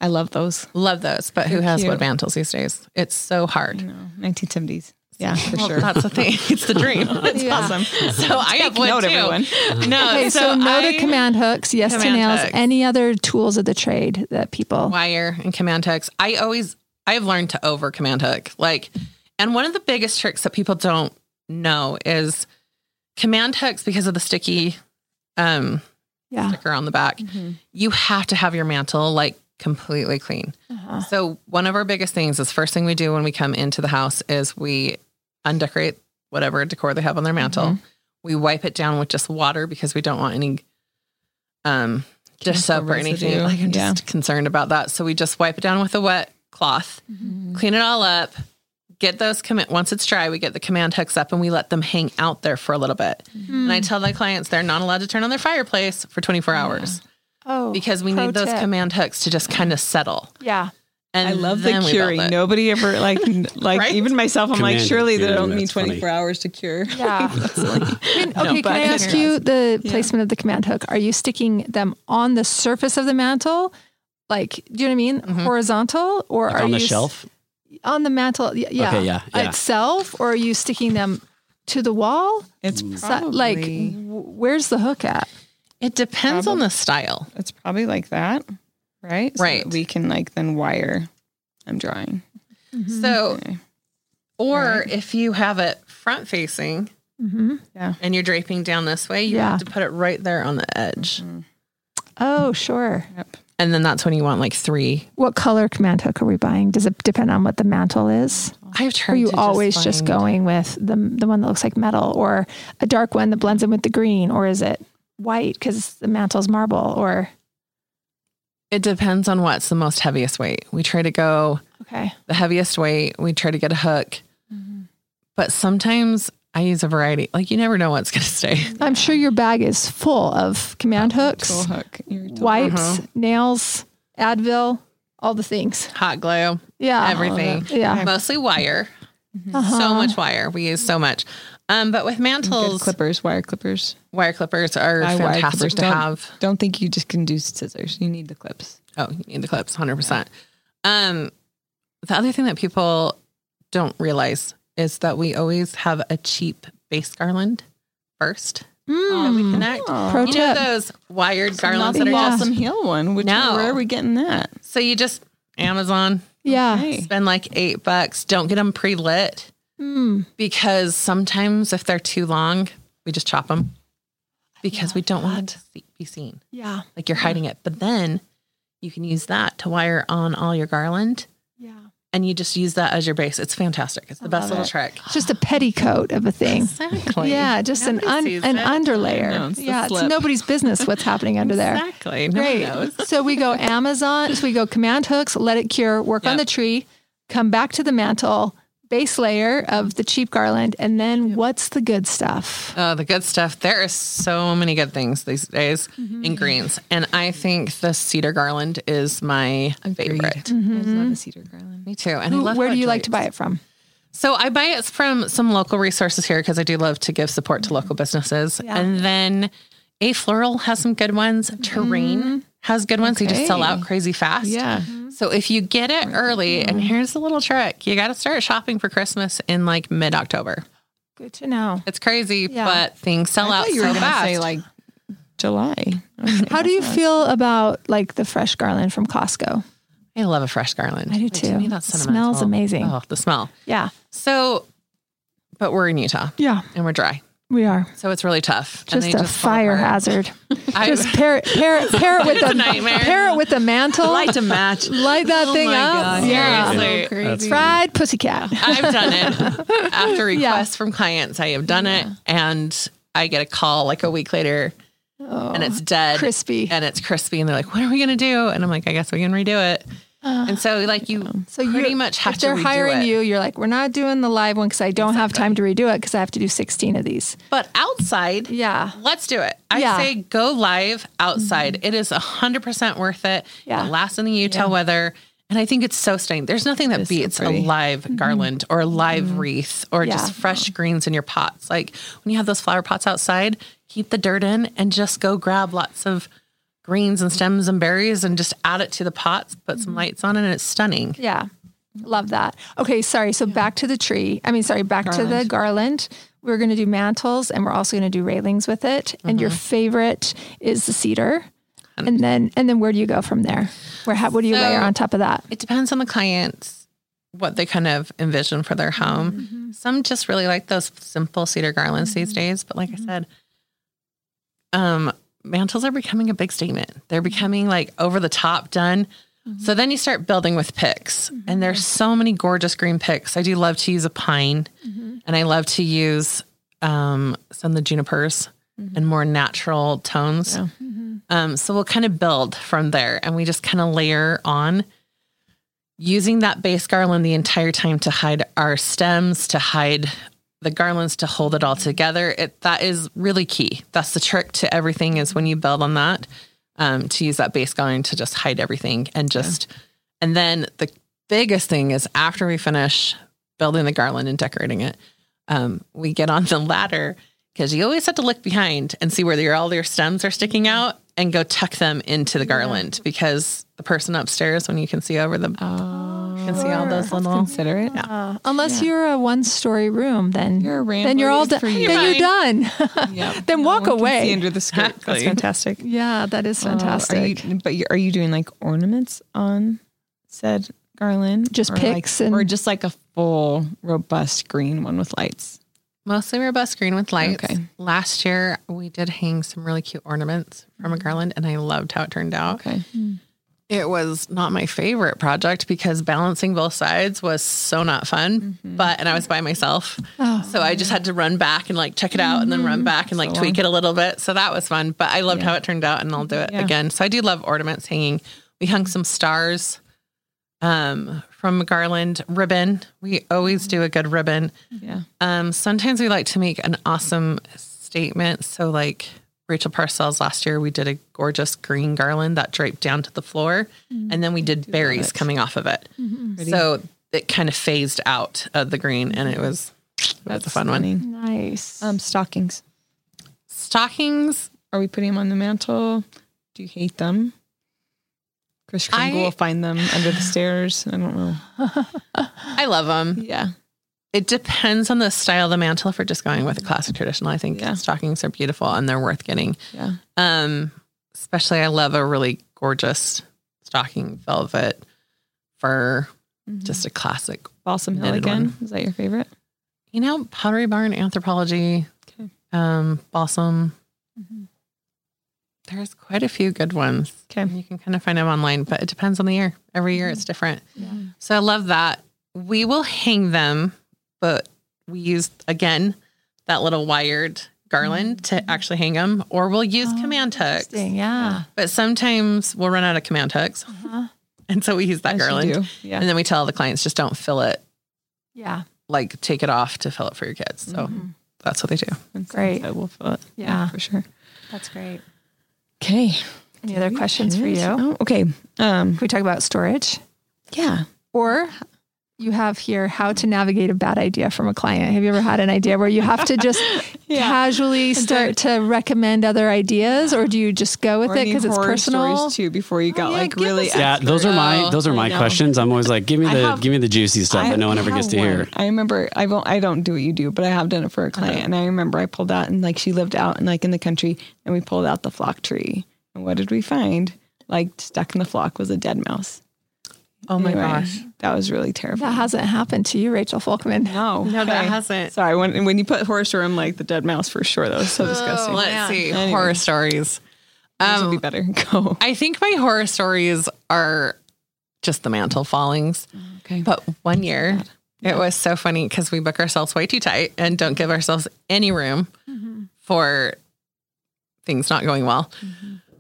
I love those. Love those, but who They're has cute. wood mantles these days? It's so hard. No, 1970s. Yeah, for Well, sure. That's the thing. It's the dream. It's Yeah. awesome. So I have wood note, too. everyone. No, Okay, so, no I- to command hooks, yes to nails. hooks. Any other tools of the trade that people? wire and command hooks. I always I've learned to over command hook. Like and one of the biggest tricks that people don't know is command hooks because of the sticky um Yeah. sticker on the back. You have to have your mantle like completely clean. Uh-huh. So one of our biggest things is first thing we do when we come into the house is we undecorate whatever decor they have on their mantle. We wipe it down with just water because we don't want any um dish Chemical soap or anything. Like I'm Yeah. just concerned about that. So we just wipe it down with a wet cloth, clean it all up, get those commit once it's dry, we get the command hooks up and we let them hang out there for a little bit. And I tell my clients they're not allowed to turn on their fireplace for 24 hours Oh, because we need those tip. command hooks to just kind of settle. Yeah. And I love the then we build curing. Nobody ever like like Right? even myself. I'm like, Command surely they don't need that's funny. 24 hours to cure. Yeah. I mean, okay, but can I I ask you the placement of the command hook? Are you sticking them on the surface of the mantle? Like, do you know what I mean? Mm-hmm. Horizontal or Like are on the you s- shelf. On the mantle? Yeah. Okay, yeah, yeah. Itself, or are you sticking them to the wall? It's So- probably like, where's the hook at? It depends on the style. it's probably like that, right? So Right. that we can like then wire. I'm drawing. So, Okay. or if you have it front facing hmm and you're draping down this way, you Yeah. have to put it right there on the edge. Oh, sure. Yep. And then that's when you want like three. What color command hook are we buying? Does it depend on what the mantle is? I've Are you always just, find- going with the the one that looks like metal, or a dark one that blends in with the green, or is it white because the mantle's marble? Or It depends on what's the most heaviest weight. We try to go okay, the heaviest weight. We try to get a hook. Mm-hmm. But sometimes I use a variety. Like you never know what's going to stay. I'm sure your bag is full of command hooks, Tool hook. You're tool- wipes, nails, Advil, all the things. Hot glue, Yeah, everything. Yeah, Mostly wire. Uh-huh. So much wire. We use so much. Um, but with Good mantles, clippers, wire clippers. wire clippers are Buy wire fantastic clippers. to Don't- have. Don't think you just can do scissors. You need the clips. Oh, you need the clips, hundred percent. Um, the other thing that people don't realize is that we always have a cheap base garland first that we connect. Pro you know those wired garlands that are just Balsam Hill one. Which No. where are we getting that? so you just Amazon yeah. Hey. spend like eight bucks. Don't get them pre lit Mm. because sometimes if they're too long, we just chop them because we don't want it to be seen. Yeah. Like you're hiding it, but then you can use that to wire on all your garland. And you just use that as your base. It's fantastic. It's the best little it. trick. It's just a petticoat of a thing. Exactly. Yeah, just an un, an it. underlayer. No, it's yeah, it's nobody's business what's happening under there. Exactly. No Great. knows. So we go Amazon. So we go command hooks, let it cure, work on the tree, come back to the mantle, base layer of the cheap garland, and then what's the good stuff? Oh, the good stuff. There are so many good things these days Mm-hmm. in greens. And I think the cedar garland is my favorite. I love the mm-hmm. cedar garland. Me too. And I Who- love where do you like to buy it from? So I buy it from some local resources here because I do love to give support to mm-hmm. local businesses. Yeah. And then Afloral has some good ones. Mm-hmm. Terrain has good ones. They just sell out crazy fast. Yeah. So if you get it early, and mm-hmm. here's the little trick, you got to start shopping for Christmas in like mid October. Good to know. It's crazy, Yeah. but things sell I out you so were gonna fast. say like July. How do you feel about like the fresh garland from Costco? I love a fresh garland. I do Like, to too. me, that's It smells amazing. Oh, the smell. Yeah. So, but we're in Utah Yeah, and we're dry, we are. so it's really tough. And Just they a fall fire hazard. I- Just pair it, pair it, pair it with It's a the nightmare. pair it with the mantle. to match. Light that oh thing my up. God. Yeah. Seriously. crazy. Fried pussycat. I've done it after Yeah. requests from clients. I have done it, and I get a call like a week later, and it's oh, dead, Oh, crispy. and it's crispy, and they're like, "What are we gonna do?" And I'm like, "I guess we can redo it." And so, like, you So pretty you much have if to they're redo hiring it. you, you're like, we're not doing the live one because I don't have time to redo it because I have to do 16 of these. But outside, Yeah. let's do it. I Yeah. say go live outside. It is hundred percent worth it. Yeah. It lasts in the Utah weather. And I think it's so stunning. There's nothing that is so beats a pretty. live garland or a live wreath or Mm-hmm. Yeah. just fresh greens in your pots. Like when you have those flower pots outside, keep the dirt in and just go grab lots of greens and stems and berries and just add it to the pots, put Mm-hmm. some lights on it, and it's stunning. Yeah. Love that. Okay. Sorry. So back to the tree. I mean, sorry, back to the garland. We're going to do mantles and we're also going to do railings with it. And Mm-hmm. your favorite is the cedar. And then, and then where do you go from there? Where, how, what do you So- layer on top of that? It depends on the client's what they kind of envision for their home. Mm-hmm. Some just really like those simple cedar garlands these days. But like I said, um, mantles are becoming a big statement. They're Mm-hmm. becoming like over the top done. So then you start building with picks, Mm-hmm. and there's so many gorgeous green picks. I do love to use a pine, Mm-hmm. and I love to use um, some of the junipers Mm-hmm. and more natural tones. Um, so we'll kind of build from there, and we just kind of layer on using that base garland the entire time to hide our stems, to hide the garlands, to hold it all together. It that is really key. That's the trick to everything is when you build on that, um, to use that base garland to just hide everything and just and then the biggest thing is after we finish building the garland and decorating it, um, we get on the ladder because you always have to look behind and see where your, all your stems are sticking out and go tuck them into the garland because the person upstairs, when you can see over them, Oh, you can see all those little. consider it. Uh, unless you're a one-story room, then You're a then you're all done. it's for you. Then you're done. Yeah. then walk away. See under the skirt. That's fantastic. yeah, that is Oh, are fantastic. you, but you, are you doing like ornaments on said garland? Just or picks like, and- or just like a full robust green one with lights. Mostly robust green with lights. Okay. Last year, we did hang some really cute ornaments from a garland, and I loved how it turned out. Okay. It was not my favorite project because balancing both sides was so not fun. But and I was by myself, so I just had to run back and like check it out, and then run back and like So tweak it a little bit. So that was fun. But I loved how it turned out, and I'll do it Yeah. again. So I do love ornaments hanging. We hung some stars um, from garland ribbon. We always do a good ribbon. Yeah. Um, sometimes we like to make an awesome statement. So, like Rachel Parcells last year, we did a gorgeous green garland that draped down to the floor, and then we did berries coming off of it. So it kind of phased out of the green, and it was it was a fun one. nice. Um, stockings. Stockings. Are we putting them on the mantle? Do you hate them? Chris I, will find them under the stairs. I don't know. I love them. Yeah. It depends on the style of the mantle. If we're just going with a classic traditional, I think Yeah. stockings are beautiful and they're worth getting. Yeah. Um, especially I love a really gorgeous stocking velvet fur, just a classic. Balsam Hill again. one. Is that your favorite? You know, Pottery Barn Anthropologie, Okay. um, Balsam. There's quite a few good ones. Okay. You can kind of find them online, but it depends on the year. Every year it's different. Yeah. So I love that. We will hang them, but we use again that little wired garland mm. to actually hang them, or we'll use oh, command hooks. Yeah. But sometimes we'll run out of command hooks. Uh-huh. And so we use that As garland. Yeah. And then we tell the clients just don't fill it, Yeah. like take it off to fill it for your kids. So mm-hmm. that's what they do. And Great. so We'll fill it. Yeah. for sure. That's great. Okay. Any other questions for you? Oh, okay. Um, we talk about storage? yeah. Or you have here how to navigate a bad idea from a client. Have you ever had an idea where you have to just casually start to recommend other ideas, or do you just go with Or it because it's personal? too before you got oh, yeah, like really Yeah, those are my oh, those are my know. questions. I'm always like, give me the have- give me the juicy stuff that no one ever gets to one. hear. I remember I won't I don't do what you do, but I have done it for a uh-huh. client, and I remember I pulled out and like she lived out and like in the country, and we pulled out the flock tree, and what did we find? Like stuck in the flock was a dead mouse. Oh my Anyway, gosh. That was really terrible. That hasn't happened to you, Rachel Folkman. no, No, that hasn't. Sorry, when when you put horror story, I'm like the dead mouse for sure. That was so disgusting. Let's see. Anyway. Horror stories. Yours would Um, be better. Go. I think my horror stories are just the mantle fallings. Okay. But one year, it was so funny because we book ourselves way too tight and don't give ourselves any room for things not going well. No,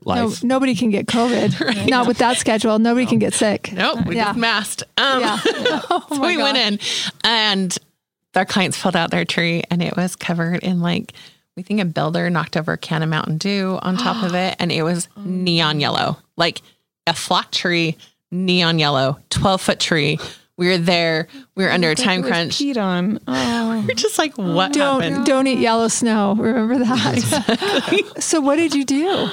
Life. nobody can get COVID. right. Not with that schedule. Nobody can get sick. Nope, we Yeah. just masked. Um, Yeah. Oh so we went in and their clients pulled out their tree and it was covered in like, we think a builder knocked over a can of Mountain Dew on top of it and it was neon yellow, like a flock tree, neon yellow, 12 foot tree. We were there. We were under a time crunch. peed on. Oh, We're just like, what Don't happened? don't eat yellow snow. Remember that. so what did you do?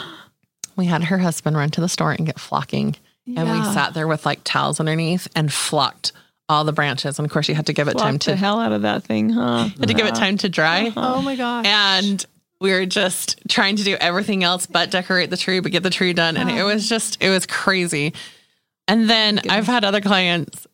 We had her husband run to the store and get flocking. And we sat there with like towels underneath and flocked all the branches. And of course, you had to give it time Flocked to the hell out of that thing, huh? had to give it time to dry. Uh-huh. Oh my gosh. and we were just trying to do everything else but decorate the tree, but get the tree done. And it was just, it was crazy. And then I've had other clients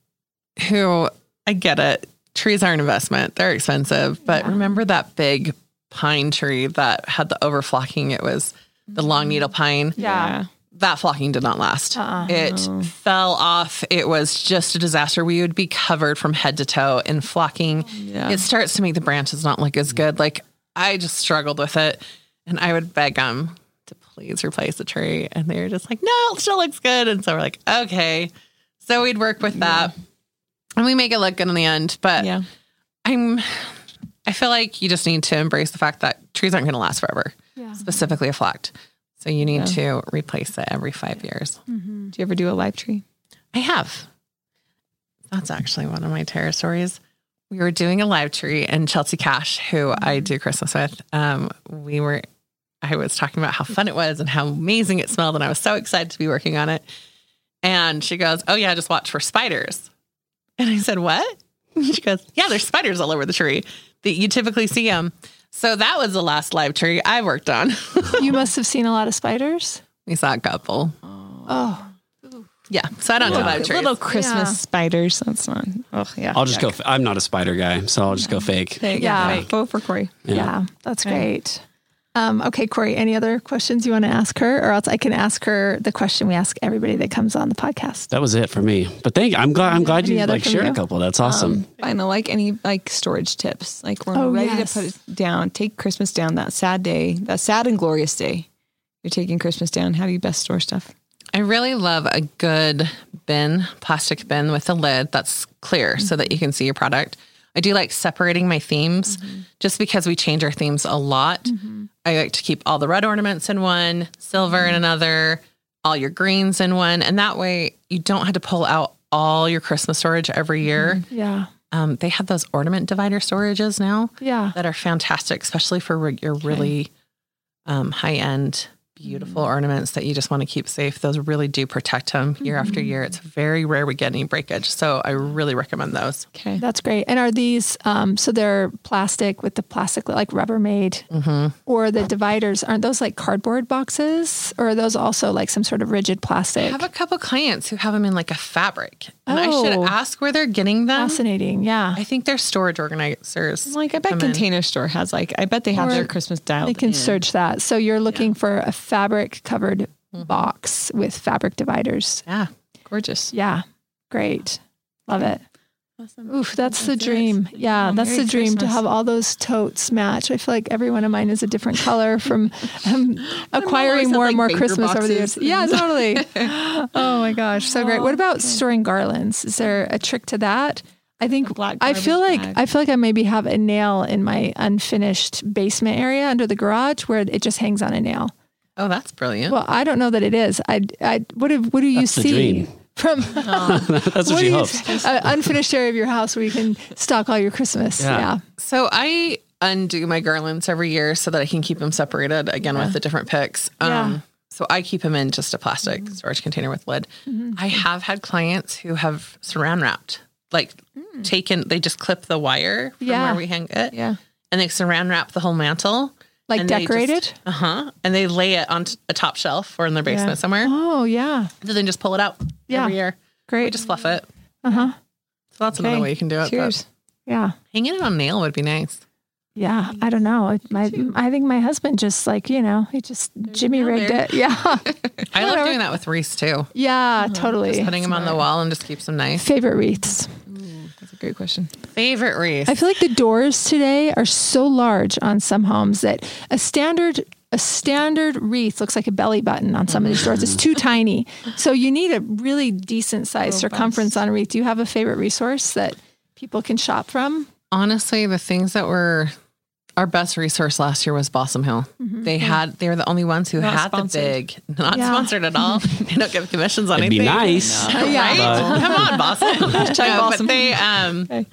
who I get it. Trees are an investment. They're expensive. But remember that big pine tree that had the overflocking? It was the long mm-hmm. needle pine. Yeah. That flocking did not last. Uh-uh. It fell off. It was just a disaster. We would be covered from head to toe in flocking. Yeah. It starts to make the branches not look as good. Like I just struggled with it. And I would beg them to please replace the tree. And they were just like, no, it still looks good. And so we're like, okay. So we'd work with that. And we make it look good in the end. But Yeah. I'm I feel like you just need to embrace the fact that trees aren't gonna last forever. Yeah. Specifically a flocked. So you need to replace it every five years. Do you ever do a live tree? I have. That's actually one of my terror stories. We were doing a live tree, and Chelsea Cash, who I do Christmas with, um, we were. I was talking about how fun it was and how amazing it smelled, and I was so excited to be working on it. And she goes, "Oh yeah, just watch for spiders." And I said, "What?" She goes, "Yeah, there's spiders all over the tree. That you typically see them." So that was the last live tree I worked on. You must have seen a lot of spiders. we saw a couple. Oh, Yeah, so I don't do live trees. Little Christmas Yeah. spiders. That's not. Oh yeah. I'll just go. f- I'm not a spider guy, so I'll just go fake. There you go. Yeah. Right. Vote for Corey. yeah, that's great. Um, okay, Corey, any other questions you want to ask her? Or else I can ask her the question we ask everybody that comes on the podcast. That was it for me. But thank. I'm glad. I'm glad Any you other like from shared you? a couple. That's awesome. Final, like any like storage tips. Like we're Oh, ready yes. to put it down. Take Christmas down that sad day, that sad and glorious day. You're taking Christmas down. How do you best store stuff? I really love a good bin, plastic bin with a lid that's clear so that you can see your product. I do like separating my themes just because we change our themes a lot. I like to keep all the red ornaments in one, silver in another, all your greens in one. And that way you don't have to pull out all your Christmas storage every year. Yeah, Um, they have those ornament divider storages now yeah, that are fantastic, especially for re- your really um, high end, beautiful mm. ornaments that you just want to keep safe. Those really do protect them year after mm-hmm. year. It's very rare we get any breakage. So I really recommend those. Okay. that's great. And are these, um, so they're plastic with the plastic like Rubbermaid mm-hmm. or the dividers, aren't those like cardboard boxes or are those also like some sort of rigid plastic? I have a couple clients who have them in like a fabric, and I should Oh. ask where they're getting them. Fascinating. Yeah. I think they're storage organizers. Like I bet come in. Container Store has like I bet they have Or their Christmas dialed They can in. search that. So you're looking for a fabric covered box with fabric dividers. Yeah. Gorgeous. Yeah. Great. Love it. Awesome. Oof, that's the That's it. dream. Yeah, Well, that's Merry the dream to have all those totes match. I feel like every one of mine is a different color from um, acquiring had, more like, and more Christmas over the years. Yeah, totally. oh my gosh, so great. What about storing garlands? Is there a trick to that? I think black I feel like bag. I feel like I maybe have a nail in my unfinished basement area under the garage where it just hangs on a nail. Oh, that's brilliant. Well, I don't know that it is. I, I what do, what do you That's the see dream. from That's what, what she do you, hopes. uh, unfinished area of your house where you can stock all your Christmas? Yeah. Yeah. So I undo my garlands every year so that I can keep them separated again with the different picks. Um, Yeah. So I keep them in just a plastic Mm-hmm. storage container with lid. I have had clients who have saran wrapped, like taken, they just clip the wire from Mm. Yeah. where we hang it Yeah. and they saran wrap the whole mantle. Like and decorated? Uh-huh. And they lay it on t- a top shelf or in their basement somewhere. Oh yeah. And then just pull it out Yeah. every year. Great. just fluff it. Uh huh. So that's another way you can do it. Cheers. Yeah. Hanging it on a nail would be nice. Yeah. I don't know. My I think my husband just like you know he just Jimmy rigged it. Yeah. I love doing that with wreaths too. yeah. Totally. Putting them on the wall and just keeps them nice. Favorite wreaths. That's a great question. Favorite wreath. I feel like the doors today are so large on some homes that a standard a standard wreath looks like a belly button on some of these doors. It's too mm-hmm. tiny. So you need a really decent size circumference on a wreath. Do you have a favorite resource that people can shop from? Honestly, the things that were our best resource last year was Balsam Hill. Mm-hmm. They mm-hmm. had they were the only ones who Not had sponsored. the big, not Yeah. sponsored at all. they don't give commissions on It'd be anything. nice. yeah. Right? Come on, Boston. No, Balsam. But they um Okay.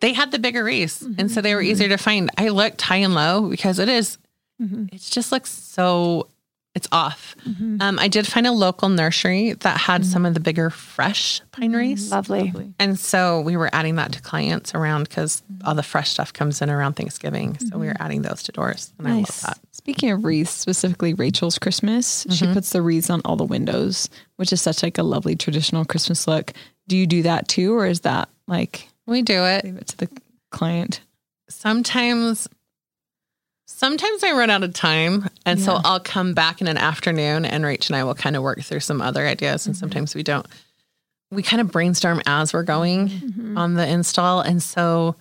they had the bigger wreaths, and so they were mm-hmm. easier to find. I looked high and low because it is- it just looks so it's off. Um, I did find a local nursery that had some of the bigger fresh pine wreaths. Lovely. And so we were adding that to clients around because all the fresh stuff comes in around Thanksgiving. So we were adding those to doors. And Nice. I love that. Speaking of wreaths, specifically Rachel's Christmas, she Mm-hmm. puts the wreaths on all the windows, which is such like a lovely traditional Christmas look. Do you do that too, or is that like We do it. leave it to the client? Sometimes sometimes I run out of time. And so I'll come back in an afternoon and Rach and I will kind of work through some other ideas. And mm-hmm. sometimes we don't. We kind of brainstorm as we're going mm-hmm. on the install. And so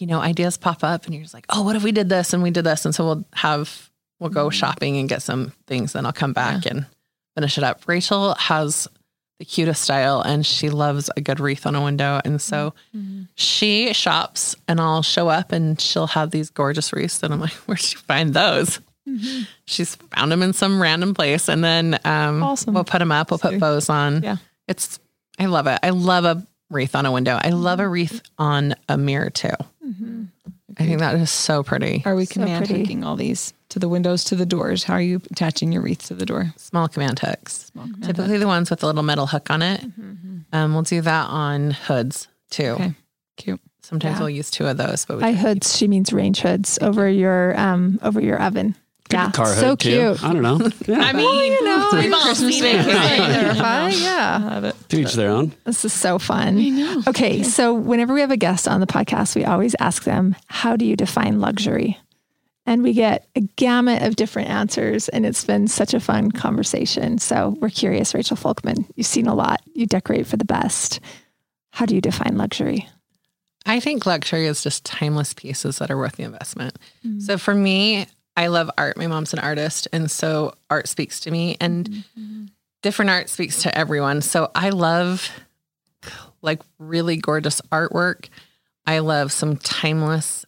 you know, ideas pop up and you're just like, oh, what if we did this and we did this? And so we'll have, we'll go mm-hmm. shopping and get some things. Then I'll come back and finish it up. Rachel has the cutest style and she loves a good wreath on a window. And so she shops and I'll show up and she'll have these gorgeous wreaths. And I'm like, where'd you find those? Mm-hmm. She's found them in some random place. And then um, Awesome. we'll put them up, we'll put bows on. Yeah. It's, I love it. I love a wreath on a window. I mm-hmm. love a wreath on a mirror too. Mm-hmm. I think that is so pretty. Are we So command pretty. hooking all these to the windows, to the doors? How are you attaching your wreath to the door? Small command hooks. Typically the ones with the little metal hook on it. Um, we'll do that on hoods too. Okay. Cute. Sometimes Yeah. we'll use two of those, but we By hoods, she means range hoods over your um over your oven. Yeah, Car so hood too. cute. I don't know. Yeah, I mean, you know, we've all seen it. Hi, yeah. Love it. to each their own. This is so fun. Okay, so whenever we have a guest on the podcast, we always ask them, How do you define luxury? And we get a gamut of different answers, and it's been such a fun conversation. So we're curious, Rachel Folkman, you've seen a lot, you decorate for the best. How do you define luxury? I think luxury is just timeless pieces that are worth the investment. Mm. So for me, I love art. My mom's an artist, and so art speaks to me, and mm-hmm. different art speaks to everyone. So I love like really gorgeous artwork. I love some timeless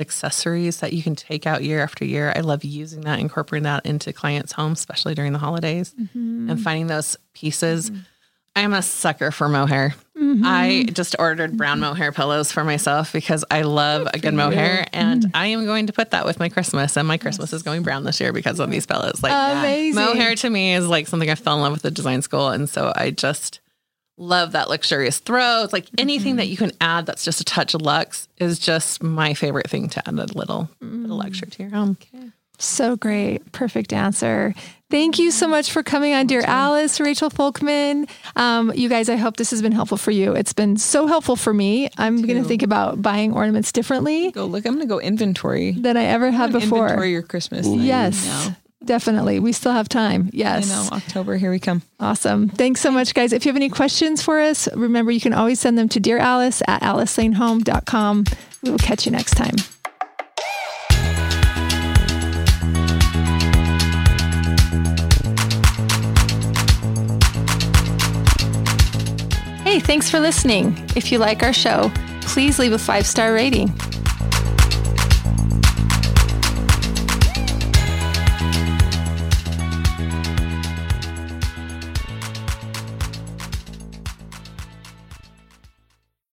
accessories that you can take out year after year. I love using that, incorporating that into clients' homes, especially during the holidays, mm-hmm. and finding those pieces. Mm-hmm. I'm a sucker for mohair. Mm-hmm. I just ordered brown mohair pillows for myself because I love a good mohair, and mm. I am going to put that with my Christmas. And my Christmas is going brown this year because of these pillows. Like Amazing. mohair to me is like something I fell in love with at design school, and so I just love that luxurious throw. It's like anything that you can add that's just a touch of luxe is just my favorite thing to add a little bit of luxury to your home. Okay. So great. Perfect answer. Thank you so much for coming on, dear Alice, Rachel Folkman. Um, you guys, I hope this has been helpful for you. It's been so helpful for me. I'm going to think about buying ornaments differently Go look. I'm gonna go inventory. than I ever had before. Inventory your Christmas. Yes, now. Definitely. We still have time. I Yes. know. October. Here we come. Awesome. Thanks so much, guys. If you have any questions for us, remember you can always send them to Dear Alice at alicelanehome.com. We will catch you next time. Hey, thanks for listening. If you like our show, please leave a five star rating.